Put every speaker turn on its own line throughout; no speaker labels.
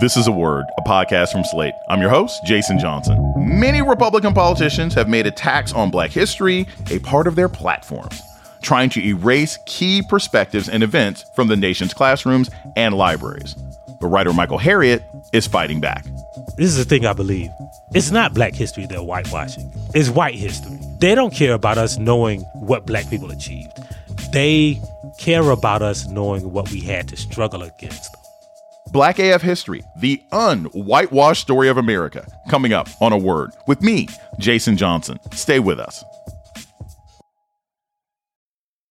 This is a Word, a podcast from Slate. I'm your host, Jason Johnson. Many Republican politicians have made attacks on Black history a part of their platforms, trying to erase key perspectives and events from the nation's classrooms and libraries. But writer Michael Harriot is fighting back.
This is the thing I believe. It's not black history they're whitewashing, it's white history. They don't care about us knowing what black people achieved, they care about us knowing what we had to struggle against.
Black AF History, the un-whitewashed story of America, coming up on a word with me, Jason Johnson. Stay with us.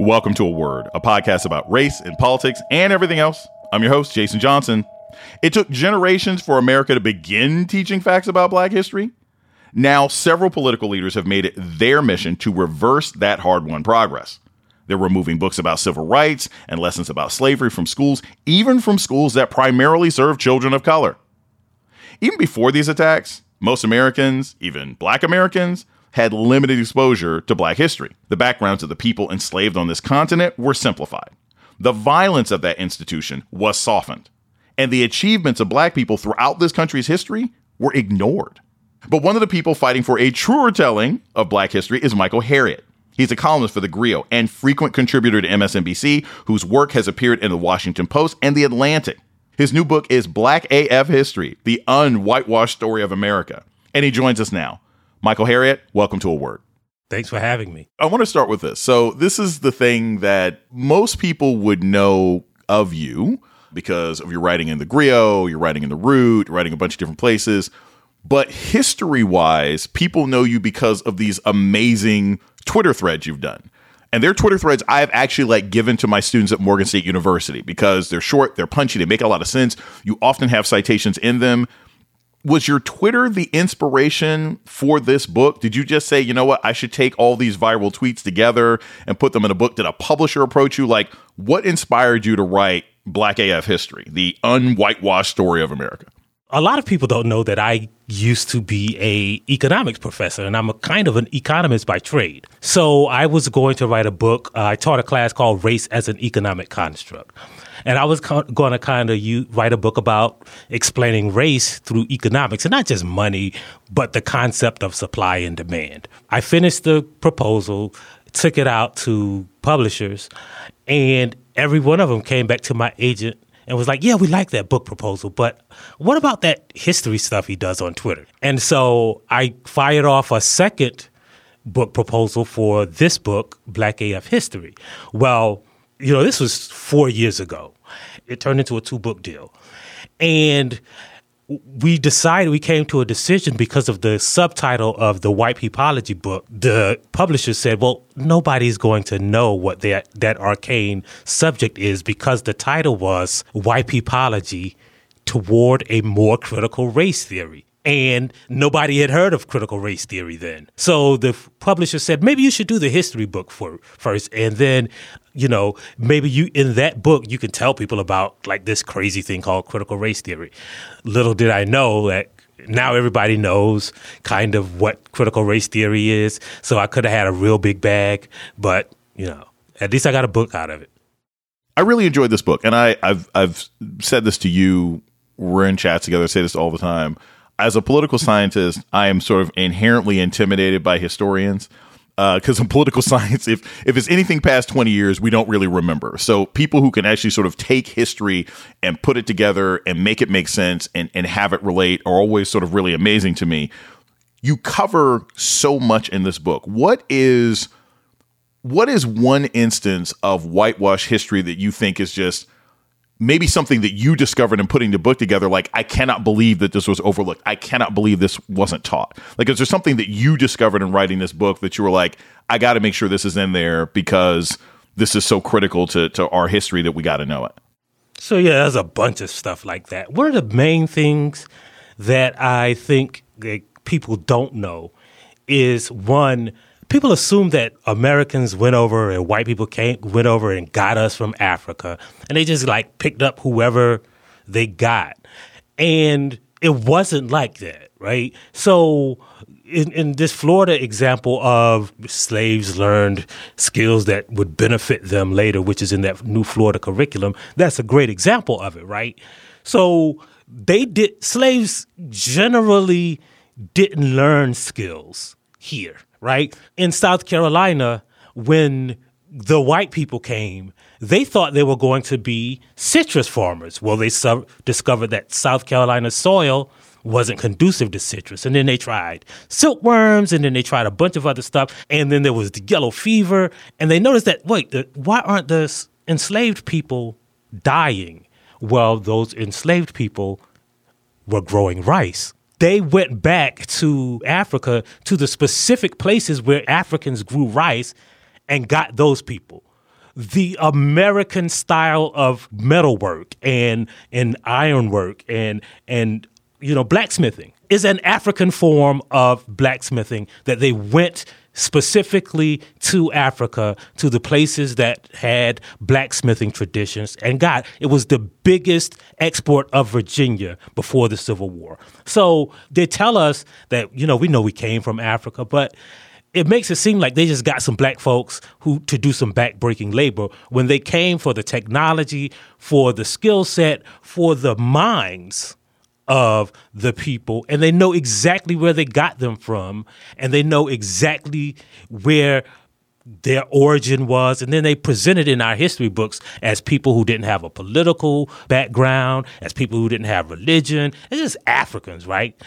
Welcome to A Word, a podcast about race and politics and everything else. I'm your host, Jason Johnson. It took generations for America to begin teaching facts about black history. Now, several political leaders have made it their mission to reverse that hard won progress. They're removing books about civil rights and lessons about slavery from schools, even from schools that primarily serve children of color. Even before these attacks, most Americans, even black Americans, had limited exposure to black history. The backgrounds of the people enslaved on this continent were simplified. The violence of that institution was softened. And the achievements of black people throughout this country's history were ignored. But one of the people fighting for a truer telling of black history is Michael Harriot. He's a columnist for The Grio and frequent contributor to MSNBC, whose work has appeared in The Washington Post and The Atlantic. His new book is Black AF History, the un-whitewashed story of America. And he joins us now. Michael Harriot, welcome to a word.
Thanks for having me.
I want to start with this. So, this is the thing that most people would know of you because of your writing in the Grio, you're writing in the Root, writing a bunch of different places. But history wise, people know you because of these amazing Twitter threads you've done. And they're Twitter threads I've actually like given to my students at Morgan State University because they're short, they're punchy, they make a lot of sense. You often have citations in them, was your Twitter the inspiration for this book? Did you just say, you know what, I should take all these viral tweets together and put them in a book? Did a publisher approach you? Like, what inspired you to write Black AF History, the unwhitewashed story of America?
A lot of people don't know that I used to be a economics professor, and I'm a kind of an economist by trade. So I was going to write a book. Uh, I taught a class called "Race as an Economic Construct." And I was co- going to kind of write a book about explaining race through economics and not just money, but the concept of supply and demand. I finished the proposal, took it out to publishers, and every one of them came back to my agent and was like, "Yeah, we like that book proposal, but what about that history stuff he does on Twitter?" And so I fired off a second book proposal for this book, Black AF History. Well, you know, this was four years ago. It turned into a two book deal. And we decided, we came to a decision because of the subtitle of the White Peopleology book. The publisher said, well, nobody's going to know what that, that arcane subject is because the title was White Peopleology Toward a More Critical Race Theory and nobody had heard of critical race theory then. So the publisher said, maybe you should do the history book for first, and then, you know, maybe you in that book you can tell people about like this crazy thing called critical race theory. Little did I know that now everybody knows kind of what critical race theory is. So I could have had a real big bag, but you know, at least I got a book out of it.
I really enjoyed this book, and I, I've I've said this to you. We're in chats together. I say this all the time as a political scientist, I am sort of inherently intimidated by historians because uh, in political science, if if it's anything past twenty years, we don't really remember. So people who can actually sort of take history and put it together and make it make sense and and have it relate are always sort of really amazing to me. You cover so much in this book. What is what is one instance of whitewash history that you think is just maybe something that you discovered in putting the book together like i cannot believe that this was overlooked i cannot believe this wasn't taught like is there something that you discovered in writing this book that you were like i got to make sure this is in there because this is so critical to, to our history that we got to know it?
So, yeah, there's a bunch of stuff like that. One of the main things that I think that people don't know is one, people assume that Americans went over and white people came went over and got us from Africa, and they just like picked up whoever they got, and it wasn't like that, right? So. In, in this Florida example of slaves learned skills that would benefit them later, which is in that new Florida curriculum, that's a great example of it, right? So they did slaves generally didn't learn skills here, right? In South Carolina, when the white people came, they thought they were going to be citrus farmers. Well, they su- discovered that South Carolina soil wasn't conducive to citrus. And then they tried silkworms, and then they tried a bunch of other stuff. And then there was the yellow fever. And they noticed that, wait, the, why aren't the enslaved people dying? Well, those enslaved people were growing rice they went back to Africa to the specific places where Africans grew rice and got those people. The American style of metalwork and and ironwork and and you know blacksmithing is an African form of blacksmithing that they went specifically to Africa, to the places that had blacksmithing traditions. And God, it was the biggest export of Virginia before the Civil War. So they tell us that, you know, we know we came from Africa, but it makes it seem like they just got some black folks who to do some backbreaking labor when they came for the technology, for the skill set, for the minds of the people and they know exactly where they got them from and they know exactly where their origin was and then they presented in our history books as people who didn't have a political background as people who didn't have religion. It's just africans right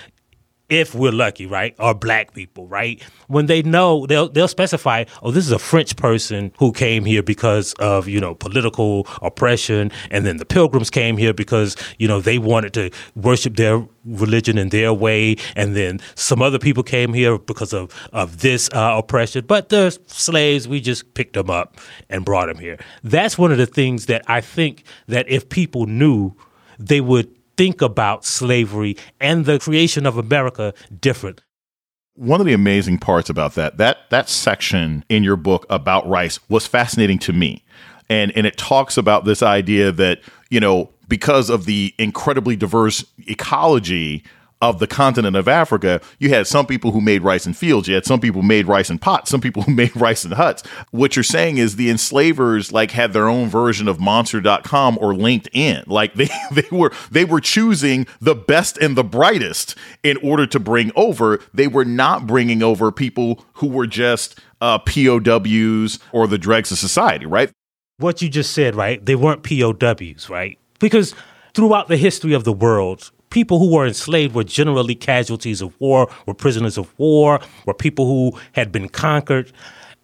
if we're lucky, right? Or black people, right? When they know they'll they'll specify, oh, this is a French person who came here because of, you know, political oppression and then the pilgrims came here because, you know, they wanted to worship their religion in their way and then some other people came here because of of this uh, oppression but the slaves we just picked them up and brought them here that's one of the things that i think that if people knew they would think about slavery and the creation of America different.
One of the amazing parts about that, that that section in your book about rice was fascinating to me. And and it talks about this idea that, you know, because of the incredibly diverse ecology of the continent of Africa, you had some people who made rice in fields. You had some people made rice in pots, some people who made rice in huts. What you're saying is the enslavers like had their own version of monster.com or LinkedIn. Like they, they were they were choosing the best and the brightest in order to bring over. They were not bringing over people who were just uh, POWs or the dregs of society, right?
What you just said, right? They weren't POWs, right? Because throughout the history of the world, people who were enslaved were generally casualties of war, were prisoners of war, were people who had been conquered.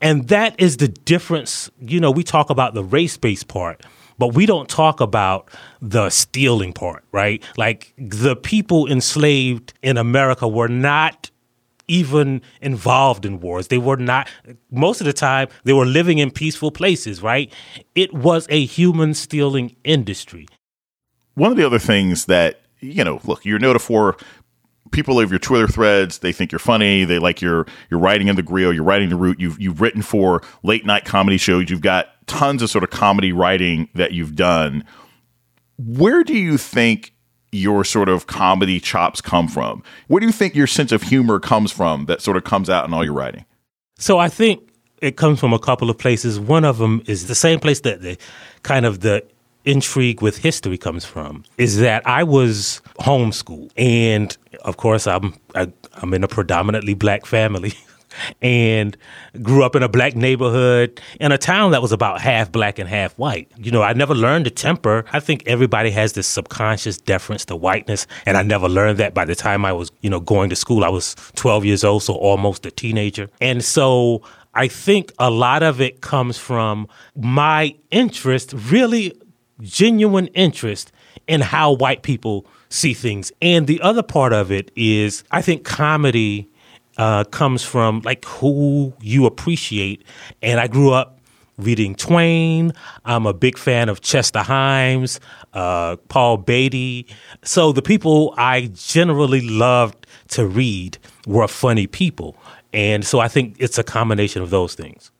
And that is the difference. You know, we talk about the race based part, but we don't talk about the stealing part, right? Like the people enslaved in America were not even involved in wars. They were not, most of the time, they were living in peaceful places, right? It was a human stealing industry.
One of the other things that you know, look, you're noted for people love your Twitter threads. They think you're funny. They like your your writing in the Grio. You're writing the root. You've you've written for late night comedy shows. You've got tons of sort of comedy writing that you've done. Where do you think your sort of comedy chops come from? Where do you think your sense of humor comes from that sort of comes out in all your writing?
So I think it comes from a couple of places. One of them is the same place that the kind of the intrigue with history comes from is that I was homeschooled, and of course I'm I, I'm in a predominantly black family. and grew up in a black neighborhood in a town that was about half black and half white. You know, I never learned to temper. I think everybody has this subconscious deference to whiteness, and I never learned that by the time I was, you know, going to school. I was 12 years old, so almost a teenager. And so I think a lot of it comes from my interest really genuine interest in how white people see things. And the other part of it is, I think comedy uh, comes from like who you appreciate. And I grew up reading Twain. I'm a big fan of Chester Himes, uh, Paul Beatty. So the people I generally loved to read were funny people. And so I think it's a combination of those things.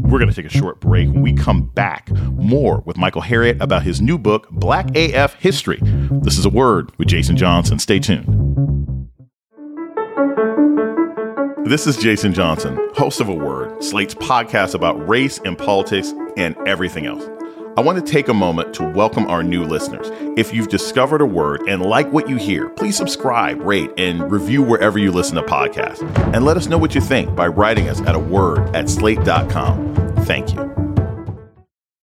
We're going to take a short break. When we come back, more with Michael Harriot about his new book, Black AF History. This is a word with Jason Johnson. Stay tuned. This is Jason Johnson, host of A Word, Slate's podcast about race and politics and everything else. I want to take a moment to welcome our new listeners. If you've discovered a word and like what you hear, please subscribe, rate, and review wherever you listen to podcasts. And let us know what you think by writing us at a word at slate.com. Thank you.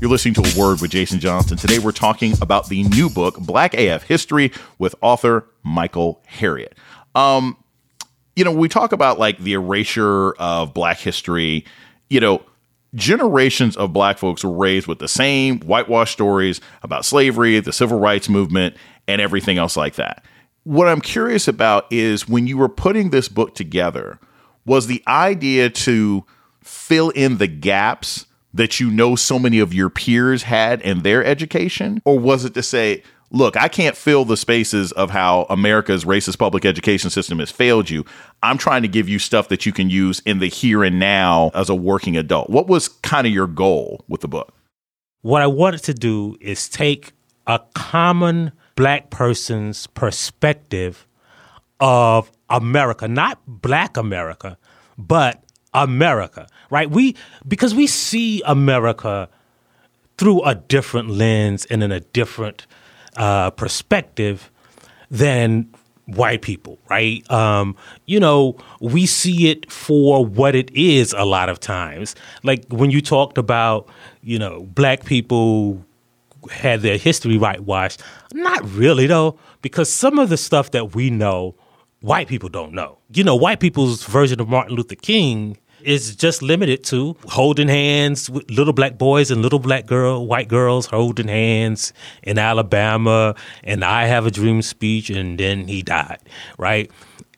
You're listening to A Word with Jason Johnson. Today we're talking about the new book, Black AF History, with author Michael Harriot. Um, you know, we talk about like the erasure of black history, you know, generations of black folks were raised with the same whitewash stories about slavery, the civil rights movement, and everything else like that. What I'm curious about is when you were putting this book together, was the idea to fill in the gaps that you know so many of your peers had in their education? Or was it to say, look, I can't fill the spaces of how America's racist public education system has failed you. I'm trying to give you stuff that you can use in the here and now as a working adult. What was kind of your goal with the book?
What I wanted to do is take a common black person's perspective of America, not black America, but America, right? We because we see America through a different lens and in a different uh, perspective than white people, right? Um, you know, we see it for what it is a lot of times. Like when you talked about, you know, black people had their history whitewashed. Not really, though, because some of the stuff that we know, white people don't know. You know, white people's version of Martin Luther King is just limited to holding hands with little black boys and little black girl, white girls holding hands in Alabama, and I have a dream speech, and then he died, right?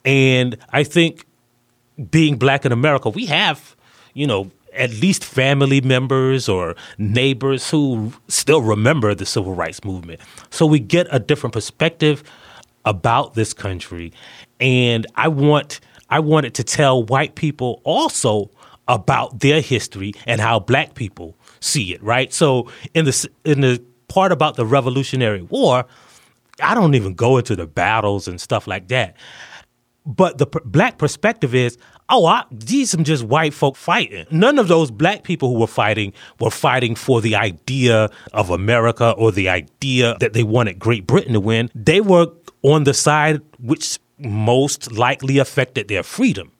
And I think being black in America, we have, you know, at least family members or neighbors who still remember the civil rights movement. So we get a different perspective about this country. And I want I wanted to tell white people also about their history and how black people see it, right? So in the in the part about the Revolutionary War, I don't even go into the battles and stuff like that. But the black perspective is, oh, I, these some just white folk fighting. None of those black people who were fighting were fighting for the idea of America or the idea that they wanted Great Britain to win. They were on the side which most likely affected their freedom,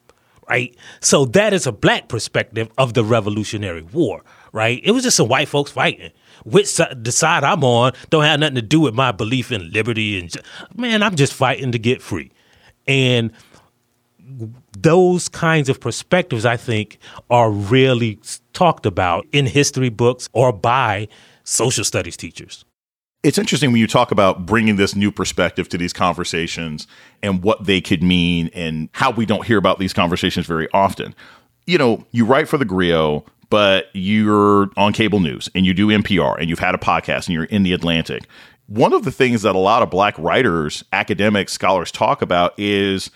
right? So that is a black perspective of the Revolutionary War, right? It was just some white folks fighting. Which side, the side I'm on don't have nothing to do with my belief in liberty and man, I'm just fighting to get free. And those kinds of perspectives, I think, are rarely talked about in history books or by social studies teachers.
It's interesting when you talk about bringing this new perspective to these conversations and what they could mean and how we don't hear about these conversations very often. You know, you write for the Grio, but you're on cable news and you do NPR and you've had a podcast and you're in the Atlantic. One of the things that a lot of black writers, academics, scholars talk about is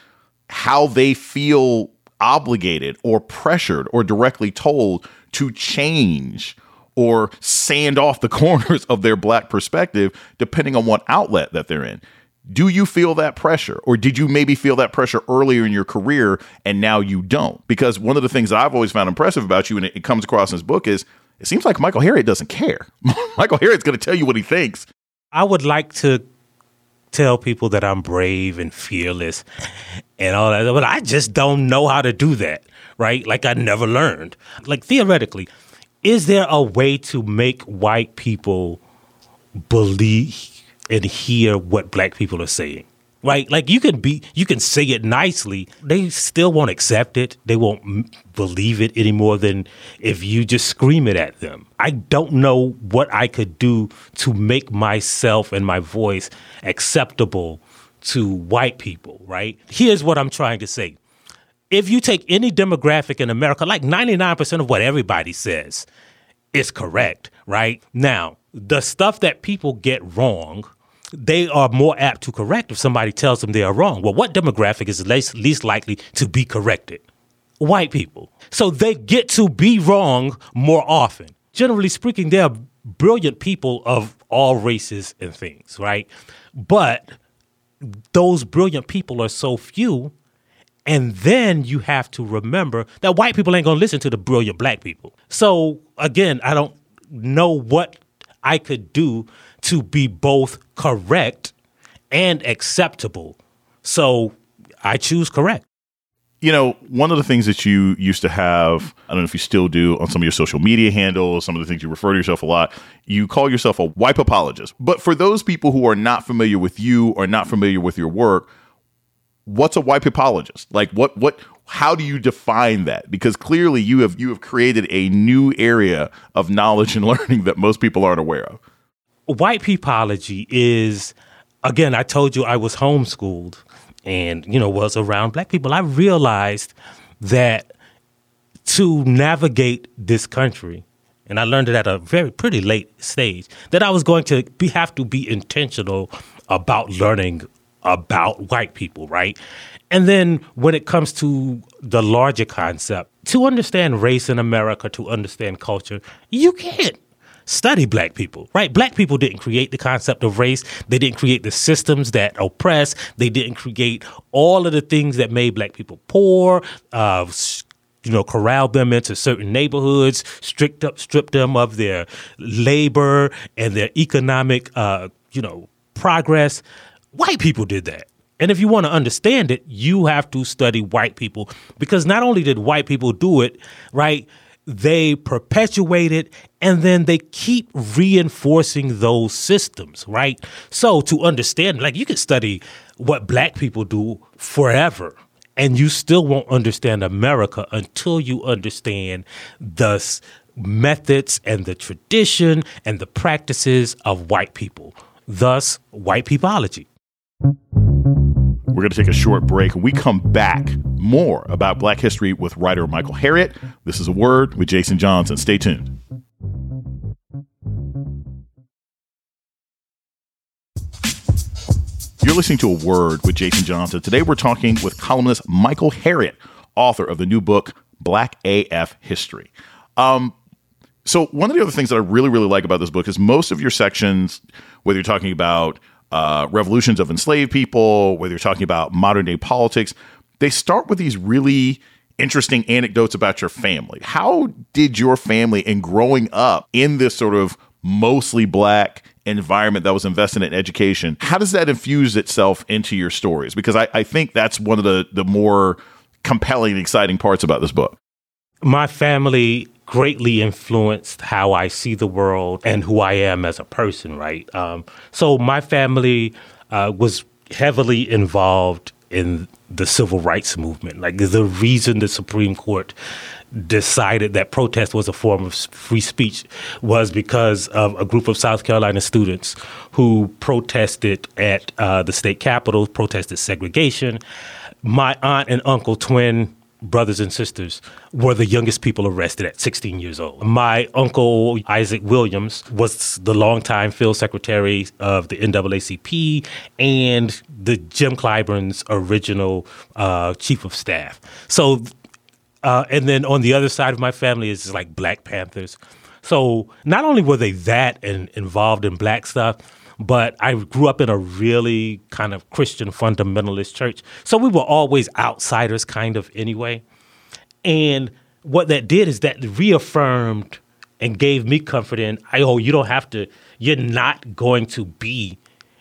how they feel obligated or pressured or directly told to change or sand off the corners of their black perspective depending on what outlet that they're in. Do you feel that pressure or did you maybe feel that pressure earlier in your career and now you don't? Because one of the things I've always found impressive about you and it, comes across in his book is it seems like Michael Harriot doesn't care. Michael Harriot's going to tell you what he thinks.
I would like to tell people that I'm brave and fearless and all that, but I just don't know how to do that, right? Like I never learned. Like theoretically, is there a way to make white people believe and hear what black people are saying? Right? Like you can be, you can say it nicely. They still won't accept it. They won't believe it any more than if you just scream it at them. I don't know what I could do to make myself and my voice acceptable to white people, right? Here's what I'm trying to say. If you take any demographic in America, like 99% of what everybody says is correct, right? Now, the stuff that people get wrong, they are more apt to correct if somebody tells them they are wrong. Well, what demographic is least, least likely to be corrected? White people. So they get to be wrong more often. Generally speaking, they are brilliant people of all races and things, right? But those brilliant people are so few. And then you have to remember that white people ain't gonna listen to the brilliant black people. So again, I don't know what I could do to be both correct and acceptable. So I choose correct.
You know, one of the things that you used to have, I don't know if you still do on some of your social media handles, some of the things you refer to yourself a lot, you call yourself a wipe apologist. But for those people who are not familiar with you or not familiar with your work, what's a wipe apologist? Like what what how do you define that? Because clearly you have you have created a new area of knowledge and learning that most people aren't aware of.
white peopleology is again i told you i was homeschooled and you know was around black people i realized that to navigate this country and i learned it at a very pretty late stage that i was going to be have to be intentional about learning about white people right and then when it comes to the larger concept to understand race in america to understand culture you can't study black people, right? Black people didn't create the concept of race. They didn't create the systems that oppress. They didn't create all of the things that made black people poor, uh, you know, corralled them into certain neighborhoods, stripped up, stripped them of their labor and their economic, uh, you know, progress. White people did that. And if you want to understand it, you have to study white people because not only did white people do it, right? They perpetuate it and then they keep reinforcing those systems, right? So to understand, like you can study what black people do forever and you still won't understand America until you understand the methods and the tradition and the practices of white people. Thus, white peopleology.
We're going to take a short break. We come back, more about Black history with writer Michael Harriot. This is a word with Jason Johnson. Stay tuned. You're listening to a word with Jason Johnson. Today we're talking with columnist Michael Harriot, author of the new book Black AF History. Um, so one of the other things that I really, really like about this book is most of your sections, whether you're talking about uh, revolutions of enslaved people, whether you're talking about modern day politics, they start with these really interesting anecdotes about your family. How did your family, and growing up in this sort of mostly black environment that was invested in education, how does that infuse itself into your stories? Because I, I think that's one of the the more compelling and exciting parts about this book.
my family greatly influenced how I see the world and who I am as a person, right? Um, so my family uh, was heavily involved in the civil rights movement. Like the reason the Supreme Court decided that protest was a form of free speech was because of a group of South Carolina students who protested at uh, the state capitol, protested segregation. My aunt and uncle, twin brothers and sisters were the youngest people arrested at 16 years old. My uncle Isaac Williams was the longtime field secretary of the NAACP and the Jim Clyburn's original uh, chief of staff. So, uh, and then on the other side of my family is like Black Panthers. So not only were they that and involved in black stuff, but I grew up in a really kind of Christian fundamentalist church. So we were always outsiders, kind of anyway. And what that did is that reaffirmed and gave me comfort in, I, oh, you don't have to, you're not going to be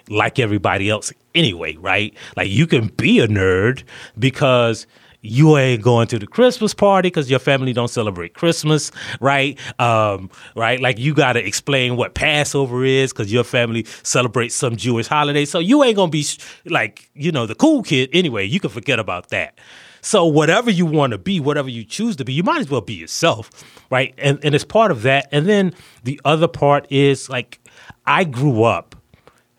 like everybody else anyway, right? Like you can be a nerd because you ain't going to the Christmas party because your family don't celebrate Christmas, right? Um, right? Like you got to explain what Passover is because your family celebrates some Jewish holiday. So you ain't gonna be like you know the cool kid anyway. You can forget about that. So whatever you want to be, whatever you choose to be, you might as well be yourself, right? And and it's part of that. And then the other part is like I grew up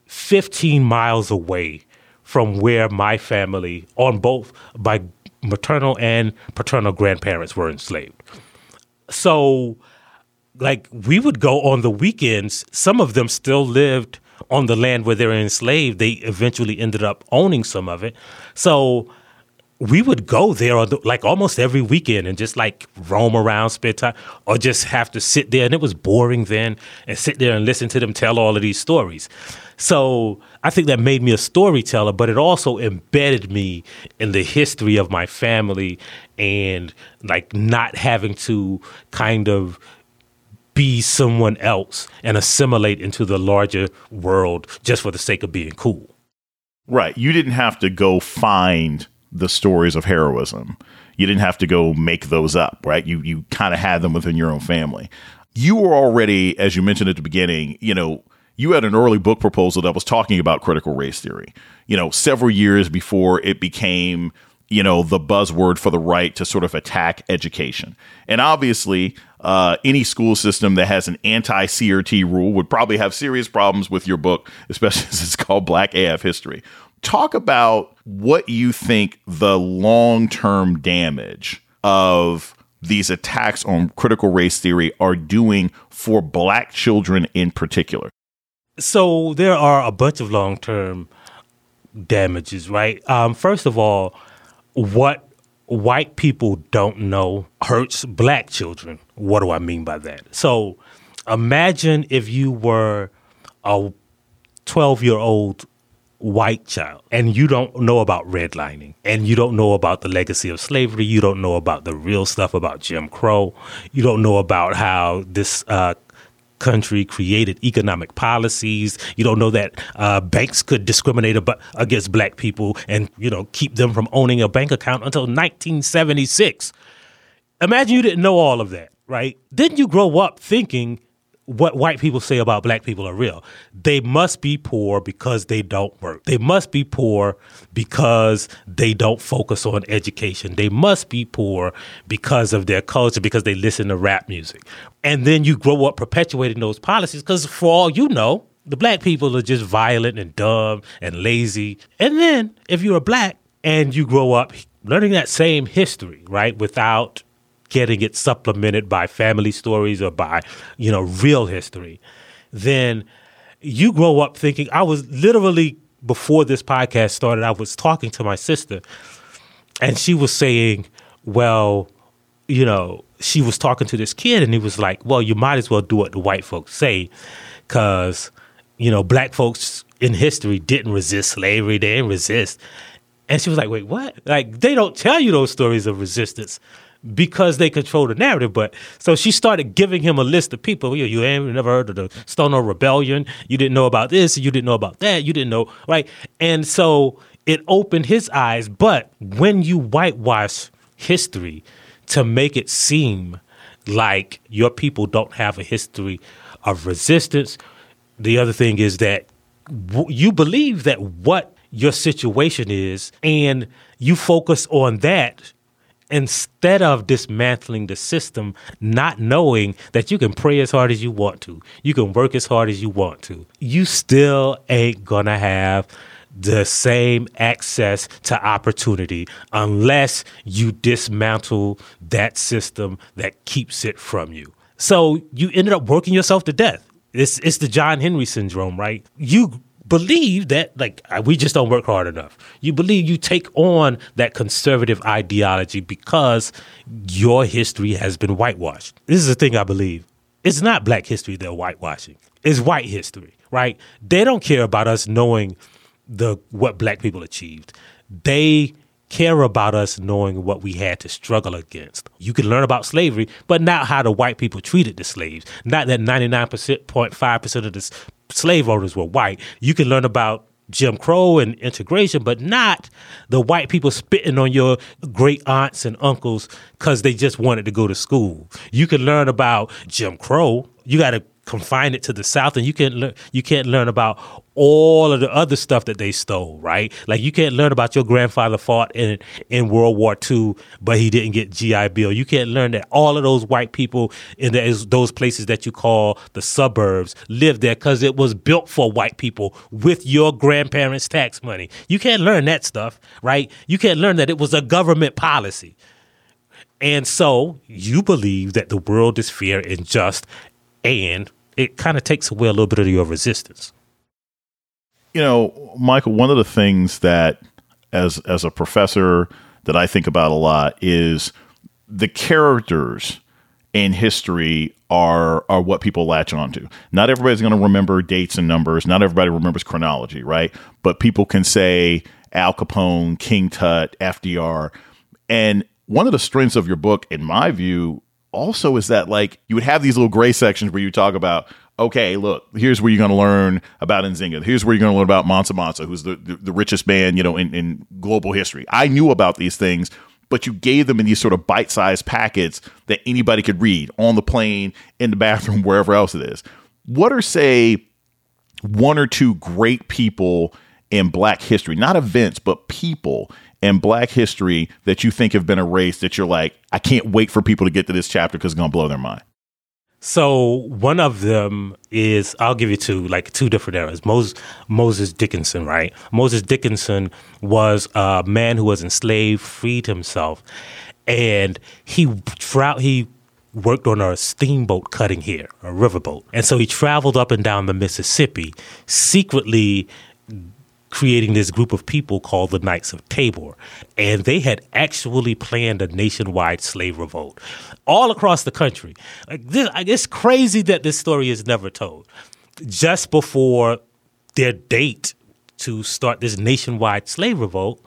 15 miles away from where my family, on both my maternal and paternal grandparents, were enslaved. So, like, we would go on the weekends. Some of them still lived on the land where they were enslaved. They eventually ended up owning some of it. So, we would go there like almost every weekend and just like roam around, spend time, or just have to sit there. And it was boring then, and sit there and listen to them tell all of these stories. So I think that made me a storyteller, but it also embedded me in the history of my family and like not having to kind of be someone else and assimilate into the larger world just for the sake of being cool.
Right. You didn't have to go find the stories of heroism. You didn't have to go make those up, right? You you kind of had them within your own family. You were already, as you mentioned at the beginning, you know, you had an early book proposal that was talking about critical race theory. You know, several years before it became, you know, the buzzword for the right to sort of attack education. And obviously, uh, any school system that has an anti CRT rule would probably have serious problems with your book, especially since it's called Black AF History talk about what you think the long term damage of these attacks on critical race theory are doing for black children in particular.
So there are a bunch of long term damages, right? Um, first of all, what white people don't know hurts black children. What do I mean by that? So imagine if you were a 12 year old white child and you don't know about redlining and you don't know about the legacy of slavery you don't know about the real stuff about jim crow you don't know about how this uh, country created economic policies you don't know that uh, banks could discriminate ab- against black people and you know keep them from owning a bank account until 1976 imagine you didn't know all of that right? Didn't you grow up thinking what white people say about black people are real. They must be poor because they don't work. They must be poor because they don't focus on education. They must be poor because of their culture, because they listen to rap music. And then you grow up perpetuating those policies because, for all you know, the black people are just violent and dumb and lazy. And then if you're a black and you grow up learning that same history, right, without getting it supplemented by family stories or by, you know, real history, then you grow up thinking I was literally before this podcast started, I was talking to my sister and she was saying, Well, you know, she was talking to this kid and he was like, Well, you might as well do what the white folks say, because, you know, black folks in history didn't resist slavery, they didn't resist. And she was like, Wait, what? Like, they don't tell you those stories of resistance because they control the narrative. But so she started giving him a list of people. You, you ain't never heard of the Stono Rebellion. You didn't know about this. You didn't know about that. You didn't know, right? And so it opened his eyes. But when you whitewash history to make it seem like your people don't have a history of resistance, the other thing is that w- you believe that what your situation is and you focus on that instead of dismantling the system, not knowing that you can pray as hard as you want to, you can work as hard as you want to, you still ain't gonna have the same access to opportunity unless you dismantle that system that keeps it from you. So you ended up working yourself to death. It's, it's the John Henry syndrome, right? You believe that like we just don't work hard enough. You believe you take on that conservative ideology because your history has been whitewashed. This is the thing I believe. It's not black history they're whitewashing. It's white history, right? They don't care about us knowing the what black people achieved. They care about us knowing what we had to struggle against. You can learn about slavery, but not how the white people treated the slaves. Not that 99%, 0.5% of the slave owners were white. You can learn about Jim Crow and integration, but not the white people spitting on your great aunts and uncles because they just wanted to go to school. You can learn about Jim Crow. You got to confine it to the South, and you can't learn. You can't learn about all of the other stuff that they stole, right? Like you can't learn about your grandfather fought in in World War II, but he didn't get GI Bill. You can't learn that all of those white people in those, those places that you call the suburbs lived there because it was built for white people with your grandparents' tax money. You can't learn that stuff, right? You can't learn that it was a government policy. And so you believe that the world is fair and just, and it kind of takes away a little bit of your resistance.
You know, Michael, one of the things that as as a professor that I think about a lot is the characters in history are are what people latch onto. Not everybody's going to remember dates and numbers. Not everybody remembers chronology, right? But people can say Al Capone, King Tut, FDR, and one of the strengths of your book, in my view, also is that like you would have these little gray sections where you talk about okay, look, here's where you're going to learn about Nzinga. Here's where you're going to learn about Mansa Musa, who's the, the, the richest man, you know, in, in global history. I knew about these things, but you gave them in these sort of bite-sized packets that anybody could read on the plane, in the bathroom, wherever else it is. What are, say, one or two great people in black history, not events, but people in black history that you think have been erased that you're like, I can't wait for people to get to this chapter because it's going to blow their mind?
So one of them is I'll give you two, like two different eras. Moses Moses Dickinson, right? Moses Dickinson was a man who was enslaved, freed himself, and he tra- he worked on a steamboat cutting here, a riverboat, and so he traveled up and down the Mississippi, secretly creating this group of people called the Knights of Tabor. And they had actually planned a nationwide slave revolt all across the country. Like this, it's crazy that this story is never told. Just before their date to start this nationwide slave revolt,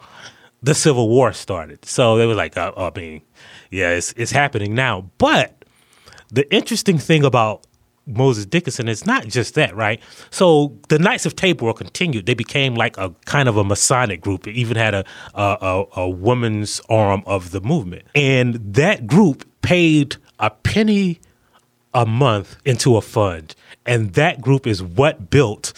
the Civil War started. So they were like, uh, I mean, yeah, it's, it's happening now. But the interesting thing about Moses Dickinson it's not just that, right? So the Knights of Tabor continued. They became like a kind of a Masonic group. It even had a a, a, a woman's arm of the movement, and that group paid a penny a month into a fund, and that group is what built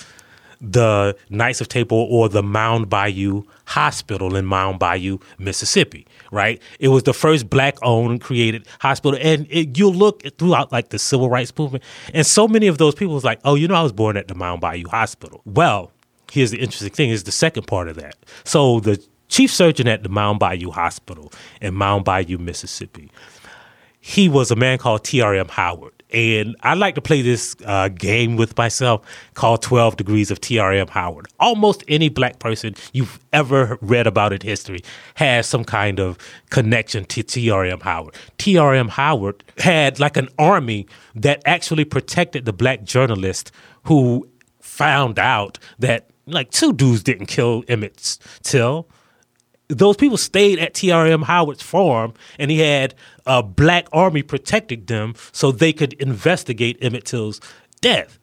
the Knights of Tabor or the Mound Bayou Hospital in Mound Bayou, Mississippi. Right, it was the first black-owned created hospital, and it, you look throughout like the civil rights movement, and so many of those people was like, "Oh, you know, I was born at the Mound Bayou Hospital." Well, here's the interesting thing: is the second part of that. So the chief surgeon at the Mound Bayou Hospital in Mound Bayou, Mississippi, he was a man called T.R.M. Howard. And I like to play this uh, game with myself called 12 Degrees of T.R.M. Howard. Almost any black person you've ever read about in history has some kind of connection to T.R.M. Howard. T.R.M. Howard had like an army that actually protected the black journalist who found out that like two dudes didn't kill Emmett Till those people stayed at TRM Howard's farm, and he had a black army protecting them so they could investigate Emmett Till's death.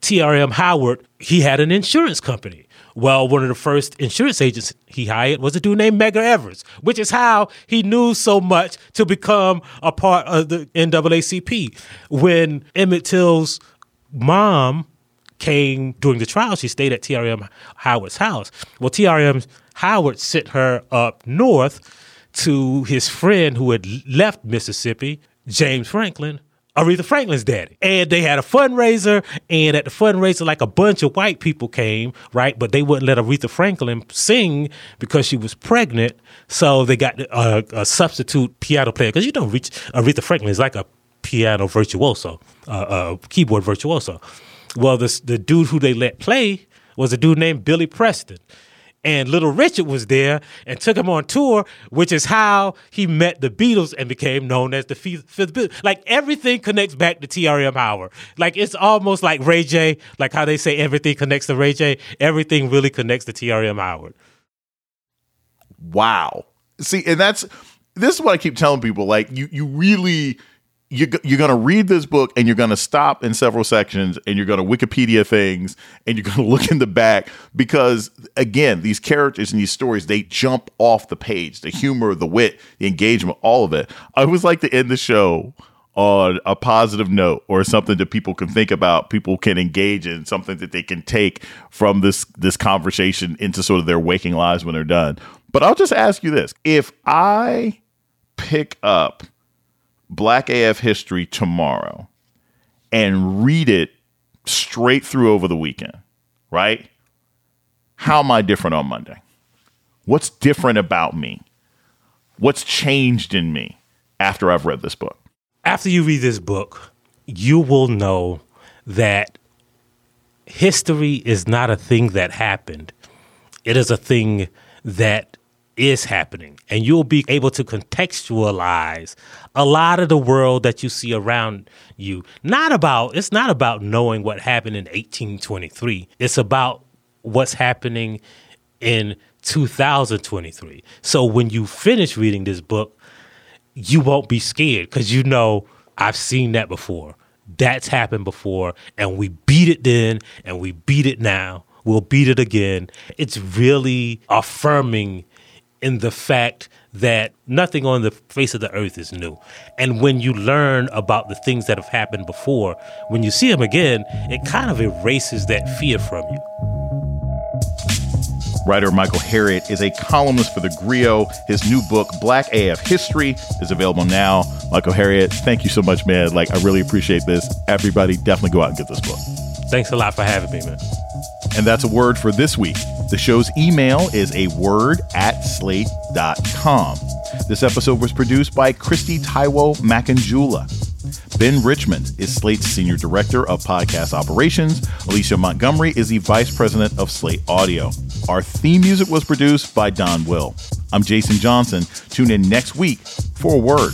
TRM Howard, he had an insurance company. Well, one of the first insurance agents he hired was a dude named Medgar Evers, which is how he knew so much to become a part of the NAACP. When Emmett Till's mom came during the trial, she stayed at TRM Howard's house. Well, TRM Howard sent her up north to his friend who had left Mississippi, James Franklin, Aretha Franklin's daddy. And they had a fundraiser, and at the fundraiser, like a bunch of white people came, right? But they wouldn't let Aretha Franklin sing because she was pregnant. So they got a, a substitute piano player. Because you know, Aretha Franklin is like a piano virtuoso, uh, a keyboard virtuoso. Well, the dude who they let play was a dude named Billy Preston and Little Richard was there and took him on tour, which is how he met the Beatles and became known as the Fifth Beatle. Like everything connects back to T.R.M. Howard. Like it's almost like Ray J, like how they say everything connects to Ray J. Everything really connects to T.R.M. Howard.
Wow. See, and that's this is what I keep telling people. Like you, you really you're, you're going to read this book and you're going to stop in several sections and you're going to Wikipedia things and you're going to look in the back because, again, these characters and these stories, they jump off the page. The humor, the wit, the engagement, all of it. I always like to end the show on a positive note or something that people can think about, people can engage in, something that they can take from this this conversation into sort of their waking lives when they're done. But I'll just ask you this. If I pick up Black AF history tomorrow and read it straight through over the weekend, right? How am I different on Monday? What's different about me? What's changed in me after I've read this book?
After you read this book, you will know that history is not a thing that happened. It is a thing that is happening. And you'll be able to contextualize a lot of the world that you see around you. Not about, it's not about knowing what happened in 1823, it's about what's happening in 2023. So when you finish reading this book, you won't be scared because you know I've seen that before. That's happened before, and we beat it then, and we beat it now. We'll beat it again. It's really affirming in the fact that nothing on the face of the earth is new. And when you learn about the things that have happened before, when you see them again, it kind of erases that fear from you.
Writer Michael Harriot is a columnist for The Grio. His new book, Black AF History, is available now. Michael Harriot, thank you so much, man. Like, I really appreciate this. Everybody, definitely go out and get this book.
Thanks a lot for having me, man.
And that's a word for this week. The show's email is a word at slate.com. This episode was produced by Kristie Taiwo Makanjuola. Ben Richmond is Slate's Senior Director of Podcast Operations. Alicia Montgomery is the Vice President of Slate Audio. Our theme music was produced by Don Will. I'm Jason Johnson. Tune in next week for a word.